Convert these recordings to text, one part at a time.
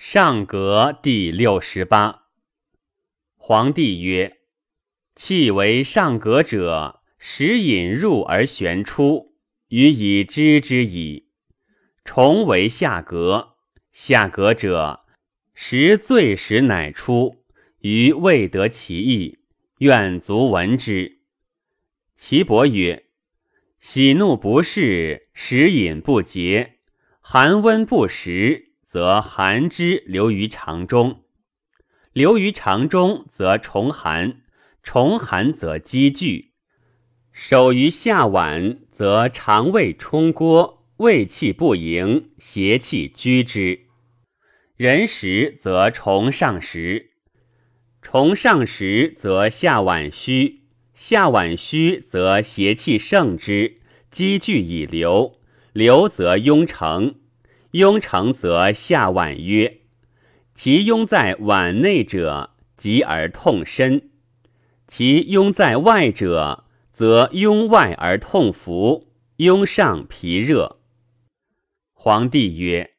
上格第六十八。皇帝曰：“气为上格者，时引入而旋出，予以知之矣。虫为下格，下格者，时醉时乃出，余未得其意，愿足闻之。”岐伯曰：“喜怒不适，时饮不节，寒温不时。”则寒之流于肠中，流于肠中则虫寒，虫寒则积聚，守于下脘则肠胃冲郭，胃气不盈，邪气居之。人食则虫上食，虫上食则下脘虚，下脘虚则邪气盛之，积聚以流，流则壅成。雍成则下脘曰：其雍在脘内者，急而痛身；其雍在外者，则雍外而痛服，雍上皮热。皇帝曰：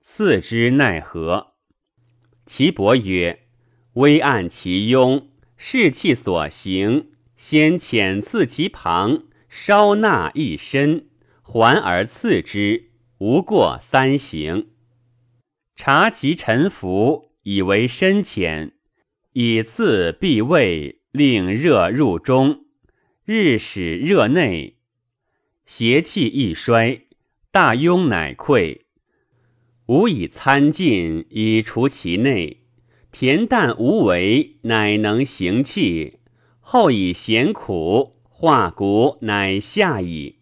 赐之奈何？岐伯曰：微按其雍，视气所行，先浅刺其旁，稍纳一身，还而刺之。无过三行，察其沉浮，以为深浅，以次必位，令热入中，日使热内，邪气易衰，大痈乃溃。吾以参进，以除其内，恬淡无为，乃能行气。后以咸苦化骨，乃下矣。